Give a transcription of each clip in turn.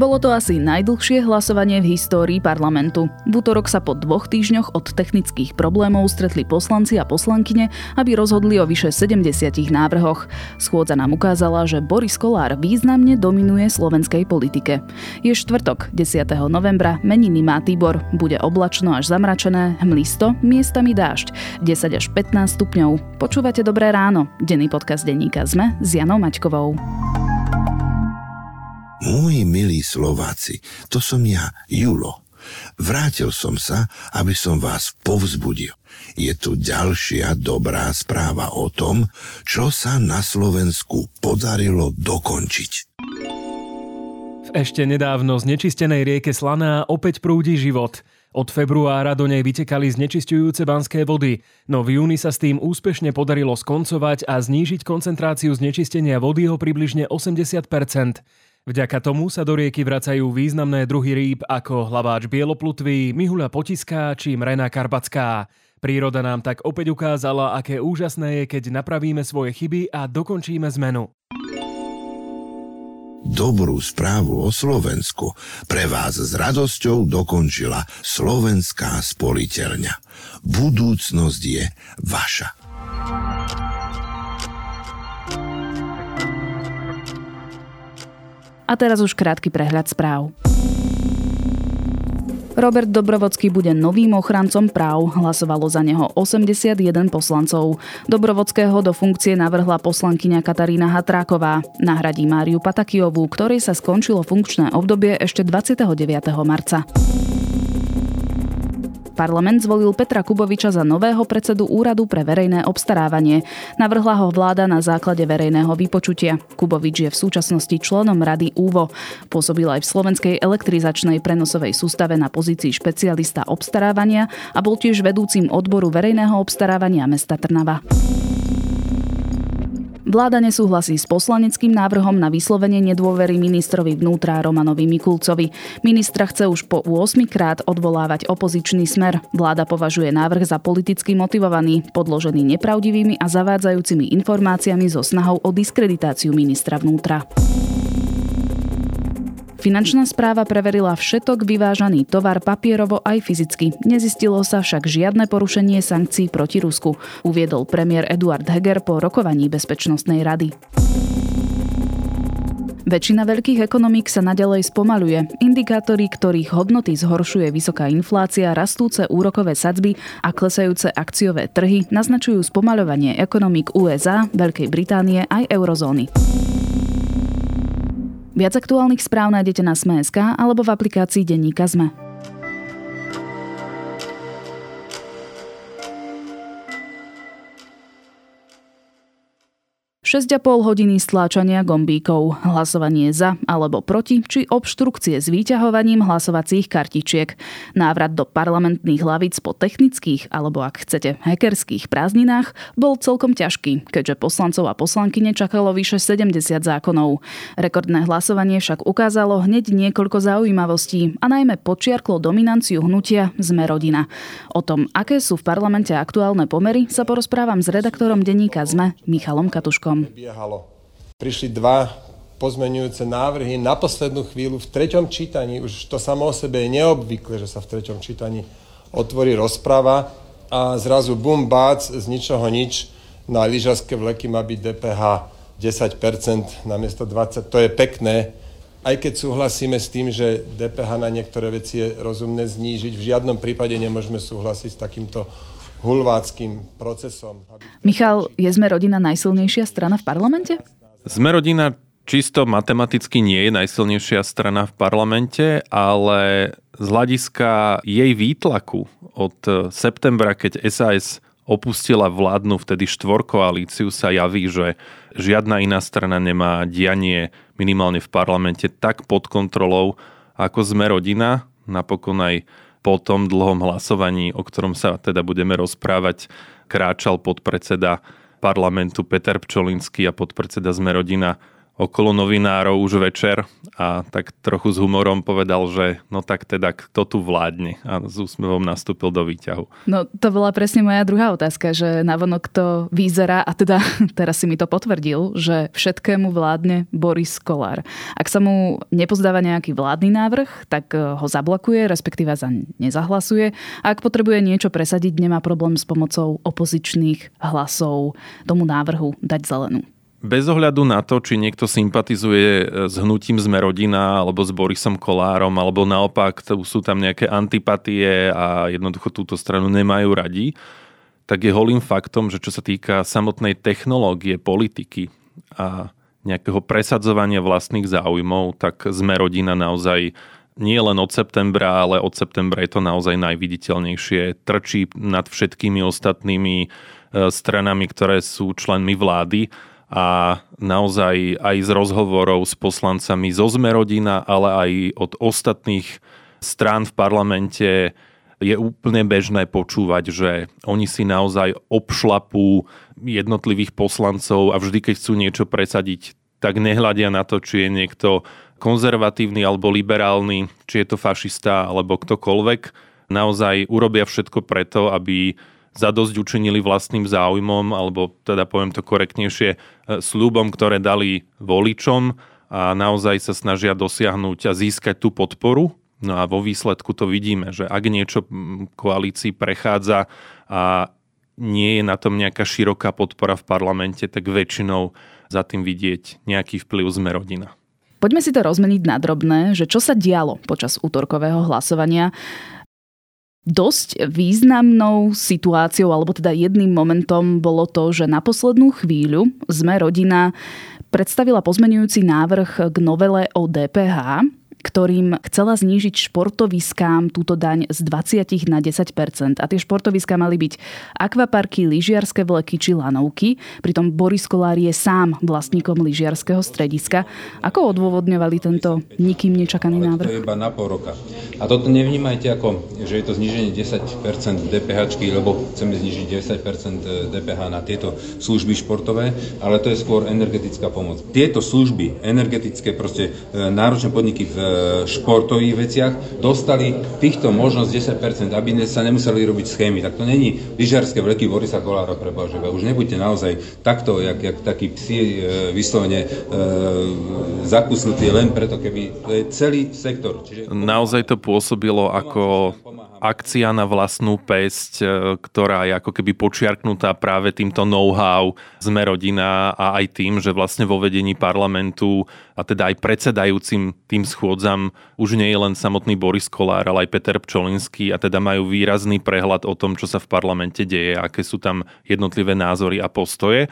Bolo to asi najdlhšie hlasovanie v histórii parlamentu. V útorok sa po dvoch týždňoch od technických problémov stretli poslanci a poslankyne, aby rozhodli o vyše 70 návrhoch. Schôdza nám ukázala, že Boris Kolár významne dominuje slovenskej politike. Je štvrtok, 10. novembra, meniny má Tibor. Bude oblačno až zamračené, hmlisto, miestami dážď, 10 až 15 stupňov. Počúvate Dobré ráno, denný podcast denníka ZME s Janou Maťkovou. Moji milí Slováci, to som ja, Julo. Vrátil som sa, aby som vás povzbudil. Je tu ďalšia dobrá správa o tom, čo sa na Slovensku podarilo dokončiť. Ešte nedávno znečistenej rieke Slaná opäť prúdi život. Od februára do nej vytekali znečistujúce banské vody, no v júni sa s tým úspešne podarilo skoncovať a znížiť koncentráciu znečistenia vody o približne 80 Vďaka tomu sa do rieky vracajú významné druhy rýb ako hlaváč bieloplutvý, mihuľa potiská či mrená karbacká. Príroda nám tak opäť ukázala, aké úžasné je, keď napravíme svoje chyby a dokončíme zmenu. Dobrú správu o Slovensku pre vás s radosťou dokončila Slovenská spoliteľňa. Budúcnosť je vaša. A teraz už krátky prehľad správ. Robert Dobrovodský bude novým ochrancom práv. Hlasovalo za neho 81 poslancov. Dobrovodského do funkcie navrhla poslankyňa Katarína Hatráková. Nahradí Máriu Patakijovú, ktorej sa skončilo funkčné obdobie ešte 29. marca. Parlament zvolil Petra Kuboviča za nového predsedu Úradu pre verejné obstarávanie. Navrhla ho vláda na základe verejného vypočutia. Kubovič je v súčasnosti členom rady úvo. Pôsobil aj v slovenskej elektrizačnej prenosovej sústave na pozícii špecialista obstarávania a bol tiež vedúcim odboru verejného obstarávania mesta Trnava. Vláda nesúhlasí s poslaneckým návrhom na vyslovenie nedôvery ministrovi vnútra Romanovi Mikulcovi. Ministra chce už po 8 krát odvolávať opozičný smer. Vláda považuje návrh za politicky motivovaný, podložený nepravdivými a zavádzajúcimi informáciami so snahou o diskreditáciu ministra vnútra. Finančná správa preverila všetok vyvážaný tovar papierovo aj fyzicky. Nezistilo sa však žiadne porušenie sankcií proti Rusku, uviedol premiér Eduard Heger po rokovaní Bezpečnostnej rady. Väčšina veľkých ekonomík sa nadalej spomaluje. Indikátory, ktorých hodnoty zhoršuje vysoká inflácia, rastúce úrokové sadzby a klesajúce akciové trhy, naznačujú spomaľovanie ekonomík USA, Veľkej Británie aj eurozóny. Viac aktuálnych správ nájdete na Sme.sk alebo v aplikácii Denníka Sme. 6,5 hodiny stláčania gombíkov, hlasovanie za alebo proti, či obštrukcie s výťahovaním hlasovacích kartičiek. Návrat do parlamentných hlavic po technických alebo ak chcete hackerských prázdninách bol celkom ťažký, keďže poslancov a poslanky nečakalo vyše 70 zákonov. Rekordné hlasovanie však ukázalo hneď niekoľko zaujímavostí a najmä počiarklo dominanciu hnutia Sme rodina. O tom, aké sú v parlamente aktuálne pomery, sa porozprávam s redaktorom denníka Sme Michalom Katuškom prebiehalo. Prišli dva pozmenujúce návrhy na poslednú chvíľu v treťom čítaní. Už to samo o sebe je neobvykle, že sa v treťom čítaní otvorí rozprava a zrazu bum, bác, z ničoho nič na lyžaské vleky má byť DPH 10% namiesto 20%. To je pekné, aj keď súhlasíme s tým, že DPH na niektoré veci je rozumné znížiť, v žiadnom prípade nemôžeme súhlasiť s takýmto hulváckým procesom. Michal, je sme rodina najsilnejšia strana v parlamente? Sme rodina čisto matematicky nie je najsilnejšia strana v parlamente, ale z hľadiska jej výtlaku od septembra, keď SAS opustila vládnu vtedy štvorkoalíciu, sa javí, že žiadna iná strana nemá dianie minimálne v parlamente tak pod kontrolou, ako sme rodina. Napokon aj po tom dlhom hlasovaní, o ktorom sa teda budeme rozprávať, kráčal podpredseda parlamentu Peter Pčolinský a podpredseda Zmerodina okolo novinárov už večer a tak trochu s humorom povedal, že no tak teda kto tu vládne a s úsmevom nastúpil do výťahu. No to bola presne moja druhá otázka, že navonok to vyzerá a teda teraz si mi to potvrdil, že všetkému vládne Boris Kolár. Ak sa mu nepozdáva nejaký vládny návrh, tak eh, ho zablokuje, respektíve za nezahlasuje. A ak potrebuje niečo presadiť, nemá problém s pomocou opozičných hlasov tomu návrhu dať zelenú. Bez ohľadu na to, či niekto sympatizuje e, s hnutím Sme rodina, alebo s Borisom Kolárom, alebo naopak sú tam nejaké antipatie a jednoducho túto stranu nemajú radi, tak je holým faktom, že čo sa týka samotnej technológie, politiky a nejakého presadzovania vlastných záujmov, tak Sme rodina naozaj nie len od septembra, ale od septembra je to naozaj najviditeľnejšie. Trčí nad všetkými ostatnými e, stranami, ktoré sú členmi vlády a naozaj aj z rozhovorov s poslancami zo Zmerodina, ale aj od ostatných strán v parlamente je úplne bežné počúvať, že oni si naozaj obšlapú jednotlivých poslancov a vždy, keď chcú niečo presadiť, tak nehľadia na to, či je niekto konzervatívny alebo liberálny, či je to fašista alebo ktokoľvek. Naozaj urobia všetko preto, aby zadosť učinili vlastným záujmom, alebo teda poviem to korektnejšie, e, slúbom, ktoré dali voličom a naozaj sa snažia dosiahnuť a získať tú podporu. No a vo výsledku to vidíme, že ak niečo koalícii prechádza a nie je na tom nejaká široká podpora v parlamente, tak väčšinou za tým vidieť nejaký vplyv sme rodina. Poďme si to rozmeniť na drobné, že čo sa dialo počas útorkového hlasovania. Dosť významnou situáciou, alebo teda jedným momentom bolo to, že na poslednú chvíľu sme rodina predstavila pozmenujúci návrh k novele o DPH, ktorým chcela znížiť športoviskám túto daň z 20 na 10% A tie športoviská mali byť akvaparky, lyžiarske vleky či lanovky. Pritom Boris Kolár je sám vlastníkom lyžiarského strediska. Ako odôvodňovali tento nikým nečakaný návrh? To je iba na pol roka. A toto nevnímajte ako, že je to zníženie 10% DPH, lebo chceme znížiť 10% DPH na tieto služby športové, ale to je skôr energetická pomoc. Tieto služby energetické, proste e, náročné podniky v športových veciach dostali týchto možnosť 10%, aby sa nemuseli robiť schémy. Tak to není lyžiarské vleky Borisa Kolára pre Božega. Už nebuďte naozaj takto, jak, jak takí psi e, vyslovene e, zakusnutí len preto, keby to je celý sektor. Čiže... Naozaj to pôsobilo ako akcia na vlastnú pesť, e, ktorá je ako keby počiarknutá práve týmto know-how sme rodina a aj tým, že vlastne vo vedení parlamentu a teda aj predsedajúcim tým schôdzam už nie je len samotný Boris Kolár, ale aj Peter Pčolinský a teda majú výrazný prehľad o tom, čo sa v parlamente deje, aké sú tam jednotlivé názory a postoje.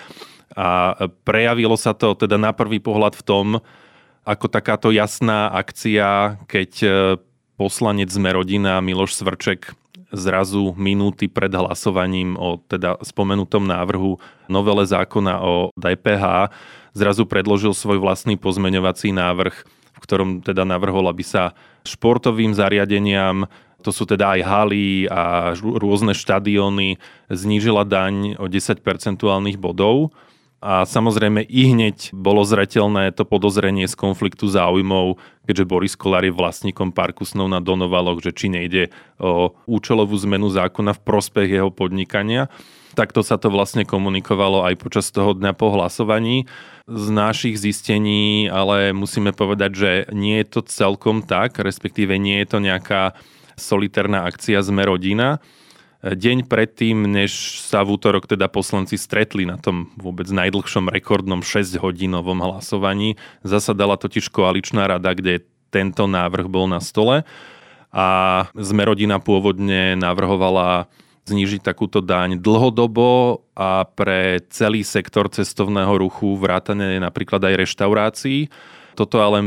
A prejavilo sa to teda na prvý pohľad v tom, ako takáto jasná akcia, keď e, poslanec sme rodina Miloš Svrček zrazu minúty pred hlasovaním o teda spomenutom návrhu novele zákona o DPH zrazu predložil svoj vlastný pozmeňovací návrh, v ktorom teda navrhol, aby sa športovým zariadeniam to sú teda aj haly a rôzne štadióny, znížila daň o 10 percentuálnych bodov a samozrejme i hneď bolo zretelné to podozrenie z konfliktu záujmov, keďže Boris Kolár je vlastníkom parku snov na Donovaloch, že či nejde o účelovú zmenu zákona v prospech jeho podnikania. Takto sa to vlastne komunikovalo aj počas toho dňa po hlasovaní. Z našich zistení ale musíme povedať, že nie je to celkom tak, respektíve nie je to nejaká solitárna akcia Sme rodina, deň predtým, než sa v útorok teda poslanci stretli na tom vôbec najdlhšom rekordnom 6-hodinovom hlasovaní. Zasadala totiž koaličná rada, kde tento návrh bol na stole a sme rodina pôvodne navrhovala znížiť takúto daň dlhodobo a pre celý sektor cestovného ruchu vrátane napríklad aj reštaurácií toto ale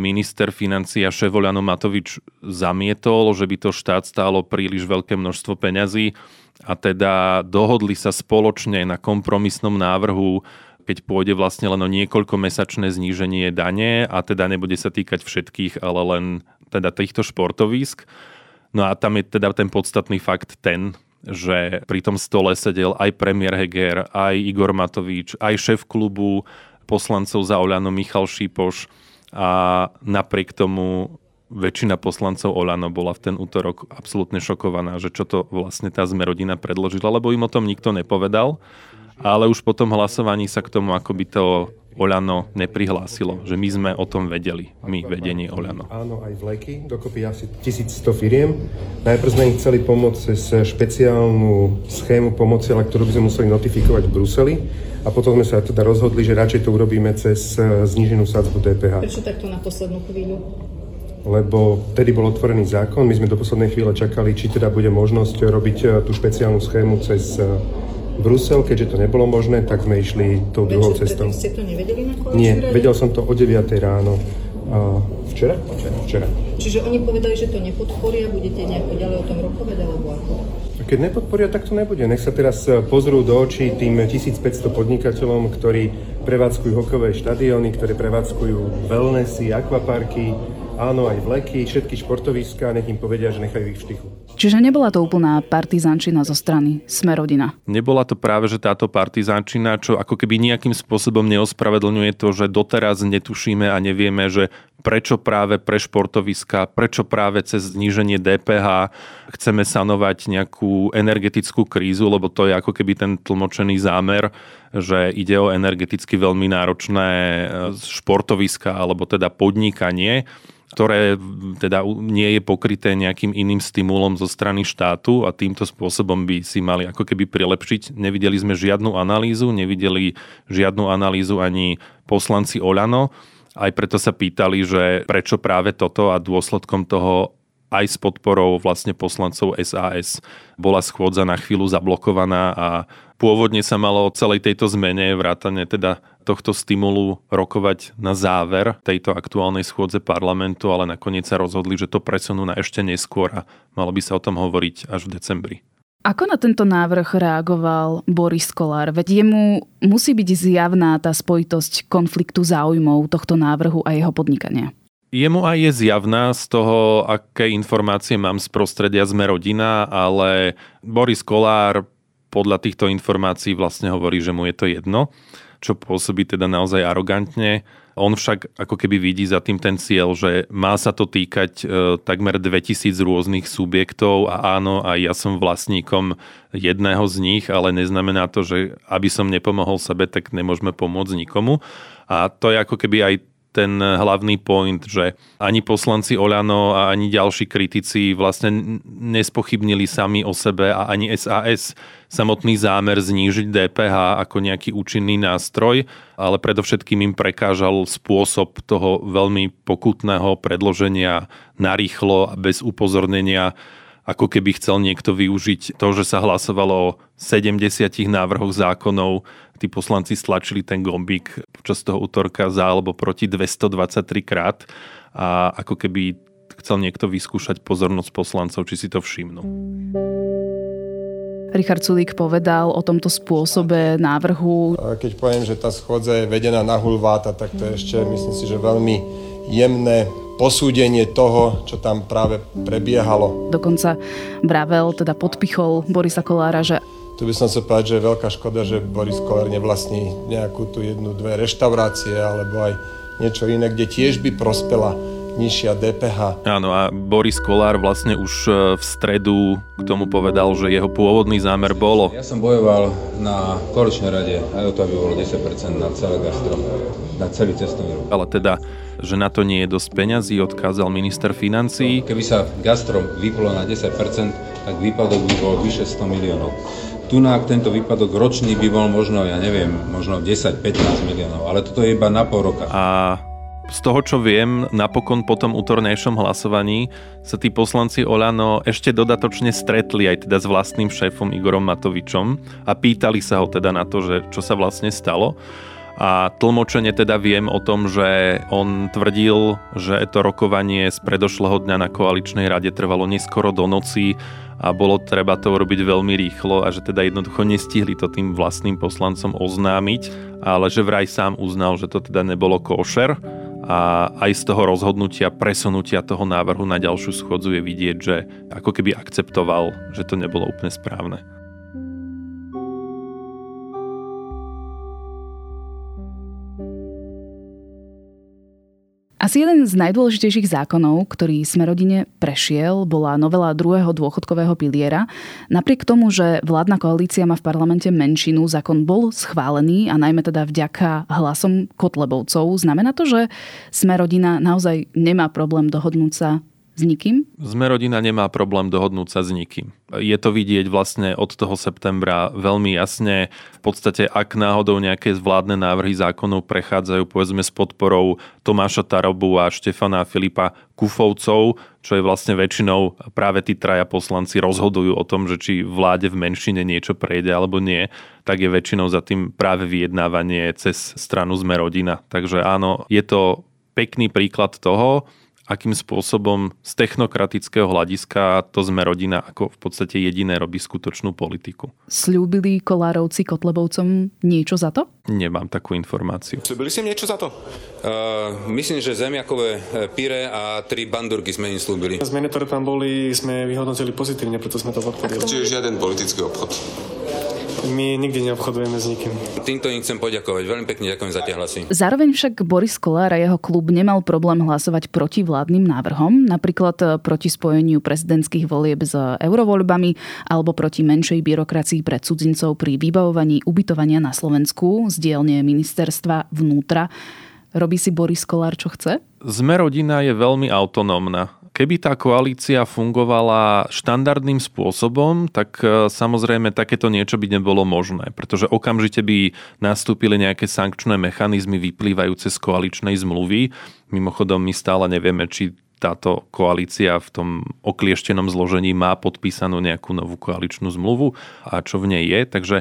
minister financia Ševoľano Matovič zamietol, že by to štát stálo príliš veľké množstvo peňazí a teda dohodli sa spoločne na kompromisnom návrhu keď pôjde vlastne len o niekoľko mesačné zníženie dane a teda nebude sa týkať všetkých, ale len teda týchto športovísk. No a tam je teda ten podstatný fakt ten, že pri tom stole sedel aj premiér Heger, aj Igor Matovič, aj šéf klubu poslancov za Oľano Michal Šípoš a napriek tomu väčšina poslancov Olano bola v ten útorok absolútne šokovaná, že čo to vlastne tá zmerodina predložila, lebo im o tom nikto nepovedal. Ale už po tom hlasovaní sa k tomu akoby to Oľano neprihlásilo, že my sme o tom vedeli, my vedenie Oľano. Áno, aj vleky, dokopy asi 1100 firiem. Najprv sme im chceli pomôcť cez špeciálnu schému pomoci, ale ktorú by sme museli notifikovať v Bruseli. A potom sme sa teda rozhodli, že radšej to urobíme cez eh, zníženú sadzbu DPH. Prečo takto na poslednú chvíľu? lebo vtedy bol otvorený zákon. My sme do poslednej chvíle čakali, či teda bude možnosť robiť eh, tú špeciálnu schému cez eh, Brusel, keďže to nebolo možné, tak sme išli tou Prečo, druhou cestou. ste to nevedeli na Nie, rade? vedel som to o 9 ráno. A včera? Včera. Včera. Čiže oni povedali, že to nepodporia, budete nejako ďalej o tom rokovať, alebo ako? Keď nepodporia, tak to nebude. Nech sa teraz e, pozrú do očí tým 1500 podnikateľom, ktorí prevádzkujú hokové štadióny, ktoré prevádzkujú wellnessy, akvaparky, áno, aj vleky, všetky športoviska, nech im povedia, že nechajú ich v štichu. Čiže nebola to úplná partizančina zo strany Smerodina? Nebola to práve, že táto partizančina, čo ako keby nejakým spôsobom neospravedlňuje to, že doteraz netušíme a nevieme, že prečo práve pre športoviska, prečo práve cez zníženie DPH chceme sanovať nejakú energetickú krízu, lebo to je ako keby ten tlmočený zámer, že ide o energeticky veľmi náročné e, športoviska alebo teda podnikanie ktoré teda nie je pokryté nejakým iným stimulom zo strany štátu a týmto spôsobom by si mali ako keby prilepšiť. Nevideli sme žiadnu analýzu, nevideli žiadnu analýzu ani poslanci Oľano. Aj preto sa pýtali, že prečo práve toto a dôsledkom toho aj s podporou vlastne poslancov SAS bola schôdza na chvíľu zablokovaná a pôvodne sa malo o celej tejto zmene vrátane teda tohto stimulu rokovať na záver tejto aktuálnej schôdze parlamentu, ale nakoniec sa rozhodli, že to presunú na ešte neskôr a malo by sa o tom hovoriť až v decembri. Ako na tento návrh reagoval Boris Kolár? Veď jemu musí byť zjavná tá spojitosť konfliktu záujmov tohto návrhu a jeho podnikania. Jemu aj je zjavná z toho, aké informácie mám z prostredia sme rodina, ale Boris Kolár podľa týchto informácií vlastne hovorí, že mu je to jedno, čo pôsobí teda naozaj arogantne. On však ako keby vidí za tým ten cieľ, že má sa to týkať e, takmer 2000 rôznych subjektov a áno, aj ja som vlastníkom jedného z nich, ale neznamená to, že aby som nepomohol sebe, tak nemôžeme pomôcť nikomu. A to je ako keby aj ten hlavný point, že ani poslanci Oľano a ani ďalší kritici vlastne nespochybnili sami o sebe a ani SAS samotný zámer znížiť DPH ako nejaký účinný nástroj, ale predovšetkým im prekážal spôsob toho veľmi pokutného predloženia narýchlo a bez upozornenia ako keby chcel niekto využiť to, že sa hlasovalo o 70 návrhoch zákonov, tí poslanci stlačili ten gombík počas toho útorka za alebo proti 223 krát a ako keby chcel niekto vyskúšať pozornosť poslancov, či si to všimnú. Richard Sulík povedal o tomto spôsobe návrhu. Keď poviem, že tá schôdza je vedená na hulváta, tak to je ešte, myslím si, že veľmi jemné posúdenie toho, čo tam práve prebiehalo. Dokonca Bravel teda podpichol Borisa Kolára, že tu by som sa povedať, že je veľká škoda, že Boris Kolár nevlastní nejakú tu jednu, dve reštaurácie alebo aj niečo iné, kde tiež by prospela nižšia DPH. Áno a Boris Kolár vlastne už e, v stredu k tomu povedal, že jeho pôvodný zámer bolo. Ja som bojoval na koaličnej rade aj o to, aby bolo 10% na celé gastro, na celý cestovný ruch. Ale teda že na to nie je dosť peňazí, odkázal minister financí. Keby sa gastro vyplo na 10%, tak výpadok by bol vyše 100 miliónov. Tu na tento výpadok ročný by bol možno, ja neviem, možno 10-15 miliónov, ale toto je iba na pol roka. A z toho, čo viem, napokon po tom útornejšom hlasovaní sa tí poslanci Olano ešte dodatočne stretli aj teda s vlastným šéfom Igorom Matovičom a pýtali sa ho teda na to, že čo sa vlastne stalo. A tlmočene teda viem o tom, že on tvrdil, že to rokovanie z predošlého dňa na koaličnej rade trvalo neskoro do noci a bolo treba to urobiť veľmi rýchlo a že teda jednoducho nestihli to tým vlastným poslancom oznámiť, ale že vraj sám uznal, že to teda nebolo košer a aj z toho rozhodnutia presunutia toho návrhu na ďalšiu schodzu je vidieť, že ako keby akceptoval, že to nebolo úplne správne. Asi jeden z najdôležitejších zákonov, ktorý sme rodine prešiel, bola novela druhého dôchodkového piliera. Napriek tomu, že vládna koalícia má v parlamente menšinu, zákon bol schválený a najmä teda vďaka hlasom Kotlebovcov. Znamená to, že sme rodina naozaj nemá problém dohodnúť sa s nikým? Sme rodina nemá problém dohodnúť sa s nikým. Je to vidieť vlastne od toho septembra veľmi jasne. V podstate, ak náhodou nejaké vládne návrhy zákonov prechádzajú povedzme s podporou Tomáša Tarobu a Štefana Filipa Kufovcov, čo je vlastne väčšinou práve tí traja poslanci rozhodujú o tom, že či vláde v menšine niečo prejde alebo nie, tak je väčšinou za tým práve vyjednávanie cez stranu Sme rodina. Takže áno, je to pekný príklad toho, akým spôsobom z technokratického hľadiska to sme rodina ako v podstate jediné robí skutočnú politiku. Sľúbili Kolárovci Kotlebovcom niečo za to? Nemám takú informáciu. Sľúbili si niečo za to? Uh, myslím, že zemiakové e, pire a tri bandurky sme im slúbili. Zmeny, ktoré tam boli, sme vyhodnotili pozitívne, preto sme to podporili. Čiže žiaden politický obchod. My nikdy neobchodujeme s nikým. Týmto im chcem poďakovať. Veľmi pekne ďakujem za tie hlasy. Zároveň však Boris Kolár a jeho klub nemal problém hlasovať proti vládnym návrhom, napríklad eh, proti spojeniu prezidentských volieb s eurovoľbami alebo proti menšej byrokracii pre cudzincov pri vybavovaní ubytovania na Slovensku z dielne ministerstva vnútra. Robí si Boris Kolár, čo chce? Sme rodina je veľmi autonómna. Keby tá koalícia fungovala štandardným spôsobom, tak e, samozrejme takéto niečo by nebolo možné, pretože okamžite by nastúpili nejaké sankčné mechanizmy vyplývajúce z koaličnej zmluvy. Mimochodom, my stále nevieme, či táto koalícia v tom oklieštenom zložení má podpísanú nejakú novú koaličnú zmluvu a čo v nej je. Takže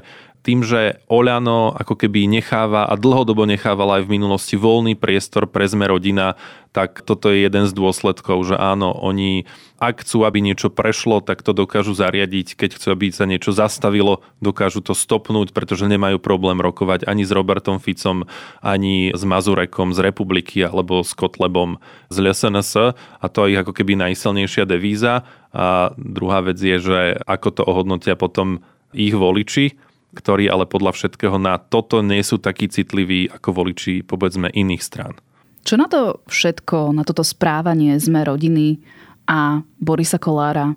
tým, že Oľano ako keby necháva a dlhodobo nechávala aj v minulosti voľný priestor pre zme rodina, tak toto je jeden z dôsledkov, že áno, oni ak chcú, aby niečo prešlo, tak to dokážu zariadiť. Keď chcú, aby sa niečo zastavilo, dokážu to stopnúť, pretože nemajú problém rokovať ani s Robertom Ficom, ani s Mazurekom z Republiky alebo s Kotlebom z LSNS a to je ako keby najsilnejšia devíza. A druhá vec je, že ako to ohodnotia potom ich voliči, ktorí ale podľa všetkého na toto nie sú takí citliví ako voliči povedzme iných strán. Čo na to všetko, na toto správanie sme rodiny a Borisa Kolára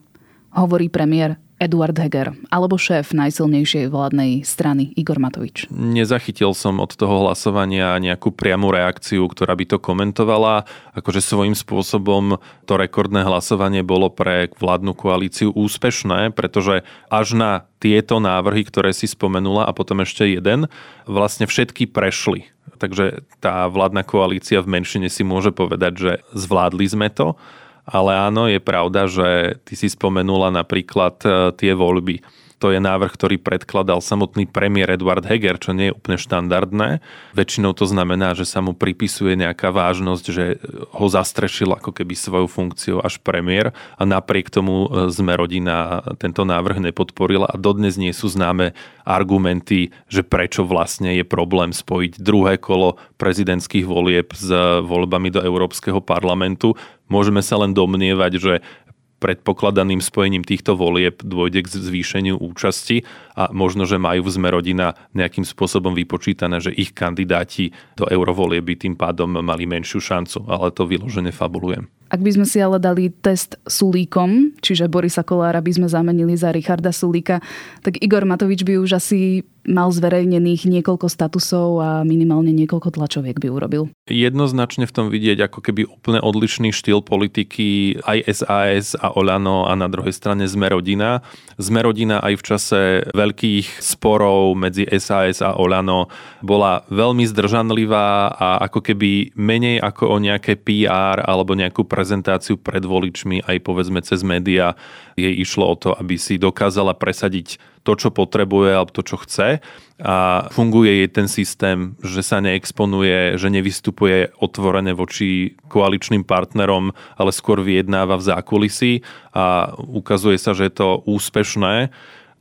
hovorí premiér Eduard Heger alebo šéf najsilnejšej vládnej strany Igor Matovič? Nezachytil som od toho hlasovania nejakú priamu reakciu, ktorá by to komentovala. Akože svojím spôsobom to rekordné hlasovanie bolo pre vládnu koalíciu úspešné, pretože až na tieto návrhy, ktoré si spomenula a potom ešte jeden, vlastne všetky prešli. Takže tá vládna koalícia v menšine si môže povedať, že zvládli sme to ale áno, je pravda, že ty si spomenula napríklad e, tie voľby. To je návrh, ktorý predkladal samotný premiér Eduard Heger, čo nie je úplne štandardné. Väčšinou to znamená, že sa mu pripisuje nejaká vážnosť, že ho zastrešil ako keby svoju funkciu až premiér a napriek tomu e, sme rodina tento návrh nepodporila a dodnes nie sú známe argumenty, že prečo vlastne je problém spojiť druhé kolo prezidentských volieb s voľbami do Európskeho parlamentu. Môžeme sa len domnievať, že predpokladaným spojením týchto volieb dôjde k zvýšeniu účasti a možno, že majú v Sme rodina nejakým spôsobom vypočítané, že ich kandidáti do eurovolieb by tým pádom mali menšiu šancu, ale to vyložene fabulujem. Ak by sme si ale dali test Sulíkom, čiže Borisa Kolára by sme zamenili za Richarda Sulíka, tak Igor Matovič by už asi mal zverejnených niekoľko statusov a minimálne niekoľko tlačoviek by urobil. Jednoznačne v tom vidieť ako keby úplne odlišný štýl politiky aj SAS a Olano a na druhej strane Sme rodina. Sme rodina aj v čase veľkých sporov medzi SAS a Olano bola veľmi zdržanlivá a ako keby menej ako o nejaké PR alebo nejakú prezentáciu pred voličmi aj povedzme cez média jej išlo o to, aby si dokázala presadiť to, čo potrebuje alebo to, čo chce. A funguje jej ten systém, že sa neexponuje, že nevystupuje otvorene voči koaličným partnerom, ale skôr vyjednáva v zákulisí. A ukazuje sa, že je to úspešné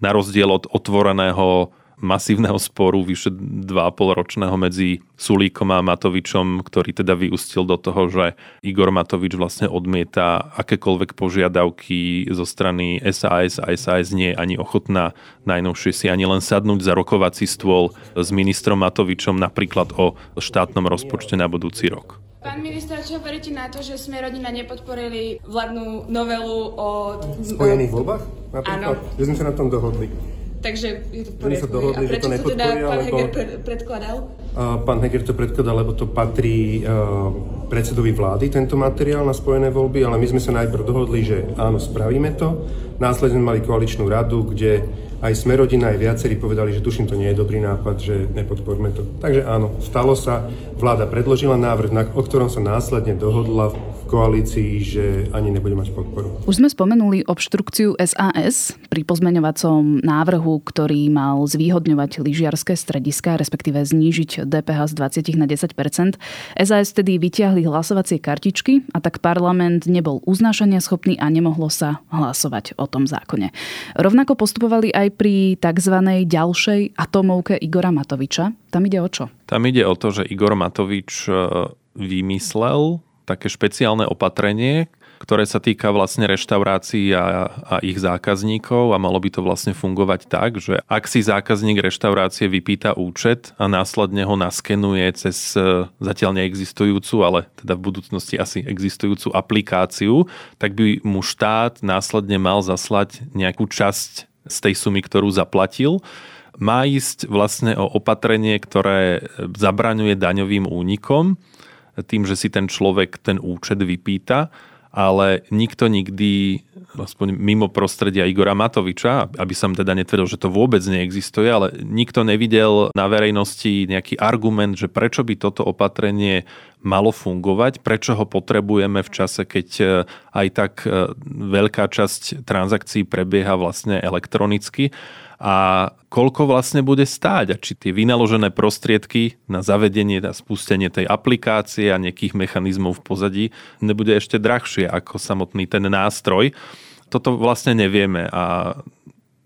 na rozdiel od otvoreného masívneho sporu vyše 2,5 ročného medzi Sulíkom a Matovičom, ktorý teda vyústil do toho, že Igor Matovič vlastne odmieta akékoľvek požiadavky zo strany SAS a SAS nie je ani ochotná najnovšie si ani len sadnúť za rokovací stôl s ministrom Matovičom napríklad o štátnom rozpočte na budúci rok. Pán minister, čo hovoríte na to, že sme rodina nepodporili vládnu novelu o... Spojených voľbách? Áno. Že sme sa na tom dohodli. Takže je to v Že sa poriadku. dohodli, A že to prečo to teda pán lebo- Heger pre- predkladal? A Pán Heger to predkladal, lebo to patrí uh, predsedovi vlády, tento materiál na spojené voľby, ale my sme sa najprv dohodli, že áno, spravíme to. Následne sme mali koaličnú radu, kde aj Smerodina, aj viacerí povedali, že tuším, to nie je dobrý nápad, že nepodporme to. Takže áno, stalo sa, vláda predložila návrh, na, o ktorom sa následne dohodla koalícii, že ani nebude mať podporu. Už sme spomenuli obštrukciu SAS pri pozmeňovacom návrhu, ktorý mal zvýhodňovať lyžiarske strediska, respektíve znížiť DPH z 20 na 10 SAS vtedy vytiahli hlasovacie kartičky a tak parlament nebol uznášania schopný a nemohlo sa hlasovať o tom zákone. Rovnako postupovali aj pri tzv. ďalšej atomovke Igora Matoviča. Tam ide o čo? Tam ide o to, že Igor Matovič e, vymyslel také špeciálne opatrenie, ktoré sa týka vlastne reštaurácií a, a ich zákazníkov a malo by to vlastne fungovať tak, že ak si zákazník reštaurácie vypýta účet a následne ho naskenuje cez e, zatiaľ neexistujúcu, ale teda v budúcnosti asi existujúcu aplikáciu, tak by mu štát následne mal zaslať nejakú časť z tej sumy, ktorú zaplatil. Má ísť vlastne o opatrenie, ktoré zabraňuje daňovým únikom tým, že si ten človek ten účet vypýta, ale nikto nikdy, aspoň mimo prostredia Igora Matoviča, aby som teda netvrdil, že to vôbec neexistuje, ale nikto nevidel na verejnosti nejaký argument, že prečo by toto opatrenie malo fungovať, prečo ho potrebujeme v čase, keď e, aj tak e, veľká časť transakcií prebieha vlastne elektronicky a koľko vlastne bude stáť a či tie vynaložené prostriedky na zavedenie a spustenie tej aplikácie a nejakých mechanizmov v pozadí nebude ešte drahšie ako samotný ten nástroj. Toto vlastne nevieme a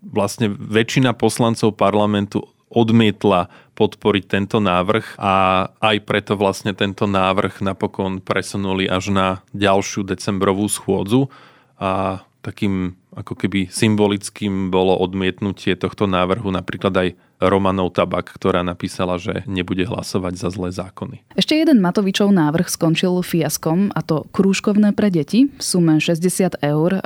vlastne väčšina poslancov parlamentu odmietla podporiť tento návrh a aj preto vlastne tento návrh napokon presunuli až na ďalšiu decembrovú schôdzu a takým ako keby symbolickým bolo odmietnutie tohto návrhu napríklad aj Romanov Tabak, ktorá napísala, že nebude hlasovať za zlé zákony. Ešte jeden Matovičov návrh skončil fiaskom a to krúžkovné pre deti v sume 60 eur.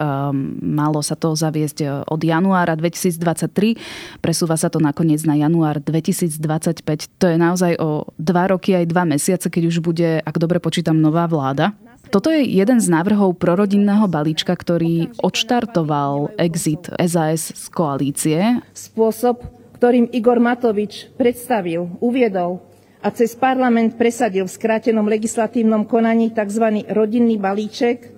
Malo sa to zaviesť od januára 2023, presúva sa to nakoniec na január 2025. To je naozaj o dva roky aj dva mesiace, keď už bude, ak dobre počítam, nová vláda. Toto je jeden z návrhov prorodinného balíčka, ktorý odštartoval exit SAS z koalície. Spôsob, ktorým Igor Matovič predstavil, uviedol a cez parlament presadil v skrátenom legislatívnom konaní tzv. rodinný balíček,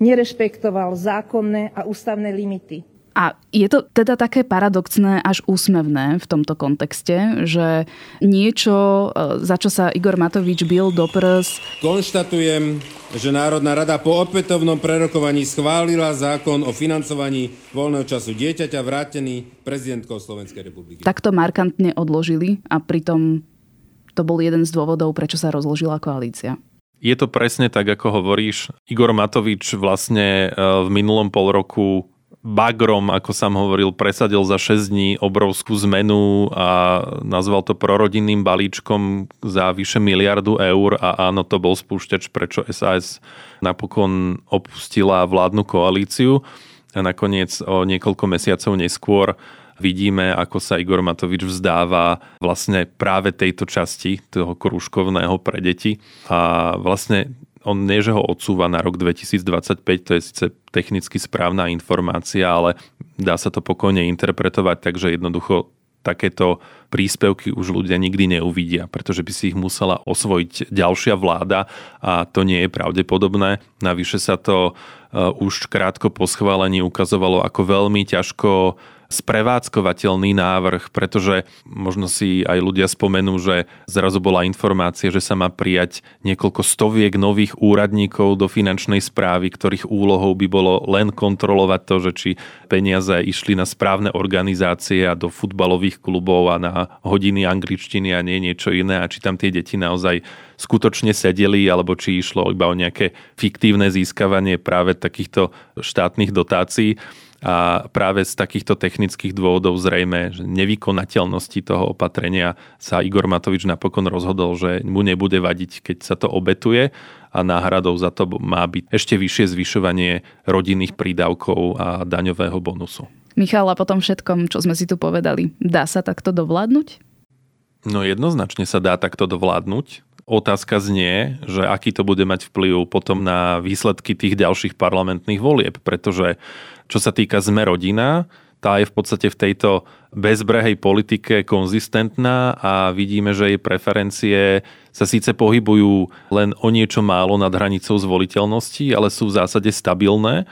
nerešpektoval zákonné a ústavné limity. A je to teda také paradoxné až úsmevné v tomto kontexte, že niečo, za čo sa Igor Matovič bil do prs... Konštatujem, že Národná rada po opätovnom prerokovaní schválila zákon o financovaní voľného času dieťaťa vrátený prezidentkou Slovenskej republiky. Takto markantne odložili a pritom to bol jeden z dôvodov, prečo sa rozložila koalícia. Je to presne tak, ako hovoríš. Igor Matovič vlastne v minulom pol roku bagrom, ako sám hovoril, presadil za 6 dní obrovskú zmenu a nazval to prorodinným balíčkom za vyše miliardu eur a áno, to bol spúšťač, prečo SAS napokon opustila vládnu koalíciu. A nakoniec o niekoľko mesiacov neskôr vidíme, ako sa Igor Matovič vzdáva vlastne práve tejto časti toho krúžkovného pre deti. A vlastne on nie, že ho odsúva na rok 2025, to je síce technicky správna informácia, ale dá sa to pokojne interpretovať, takže jednoducho takéto príspevky už ľudia nikdy neuvidia, pretože by si ich musela osvojiť ďalšia vláda a to nie je pravdepodobné. Navyše sa to už krátko po schválení ukazovalo ako veľmi ťažko sprevádzkovateľný návrh, pretože možno si aj ľudia spomenú, že zrazu bola informácia, že sa má prijať niekoľko stoviek nových úradníkov do finančnej správy, ktorých úlohou by bolo len kontrolovať to, že či peniaze išli na správne organizácie a do futbalových klubov a na hodiny angličtiny a nie niečo iné a či tam tie deti naozaj skutočne sedeli, alebo či išlo iba o nejaké fiktívne získavanie práve takýchto štátnych dotácií. a práve z takýchto technických dôvodov zrejme, že nevykonateľnosti toho opatrenia sa Igor Matovič napokon rozhodol, že mu nebude vadiť, keď sa to obetuje a náhradou za to má byť ešte vyššie zvyšovanie rodinných prídavkov a daňového bonusu. Michal, a potom všetkom, čo sme si tu povedali, dá sa takto dovládnuť? No jednoznačne sa dá takto dovládnuť. Otázka znie, že aký to bude mať vplyv potom na výsledky tých ďalších parlamentných volieb, pretože čo sa týka sme rodina, tá je v podstate v tejto bezbrehej politike konzistentná a vidíme, že jej preferencie sa síce pohybujú len o niečo málo nad hranicou zvoliteľnosti, ale sú v zásade stabilné.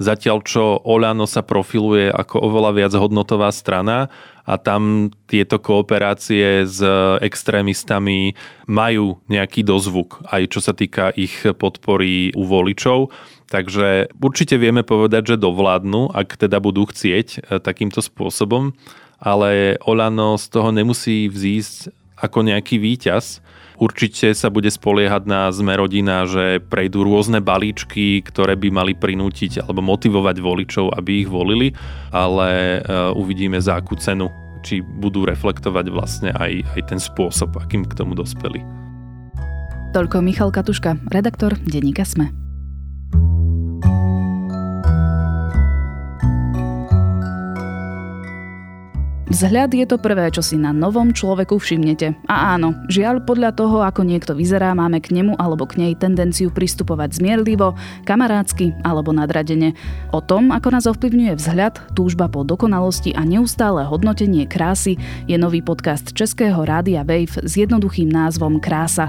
Zatiaľ, čo Olano sa profiluje ako oveľa viac hodnotová strana a tam tieto kooperácie s extrémistami majú nejaký dozvuk, aj čo sa týka ich podpory u voličov. Takže určite vieme povedať, že dovládnu, ak teda budú chcieť e, takýmto spôsobom, ale Olano z toho nemusí vzísť ako nejaký výťaz. Určite sa bude spoliehať na sme rodina, že prejdú rôzne balíčky, ktoré by mali prinútiť alebo motivovať voličov, aby ich volili, ale e, uvidíme za akú cenu či budú reflektovať vlastne aj, aj ten spôsob, akým k tomu dospeli. Toľko Michal Katuška, redaktor Denníka Sme. Vzhľad je to prvé, čo si na novom človeku všimnete. A áno, žiaľ podľa toho, ako niekto vyzerá, máme k nemu alebo k nej tendenciu pristupovať zmierlivo, kamarádsky alebo nadradene. O tom, ako nás ovplyvňuje vzhľad, túžba po dokonalosti a neustále hodnotenie krásy, je nový podcast Českého rádia Wave s jednoduchým názvom Krása.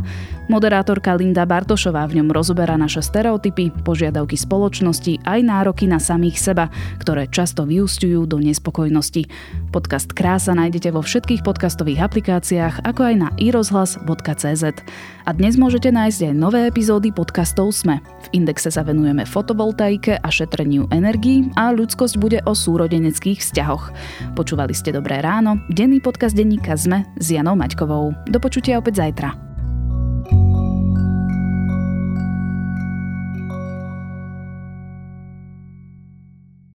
Moderátorka Linda Bartošová v ňom rozoberá naše stereotypy, požiadavky spoločnosti aj nároky na samých seba, ktoré často vyústiujú do nespokojnosti. Podcast Krása nájdete vo všetkých podcastových aplikáciách, ako aj na irozhlas.cz. A dnes môžete nájsť aj nové epizódy podcastov SME. V Indexe sa venujeme fotovoltaike a šetreniu energií a ľudskosť bude o súrodeneckých vzťahoch. Počúvali ste Dobré ráno, denný podcast denníka SME s Janou Maťkovou. Do počutia opäť zajtra.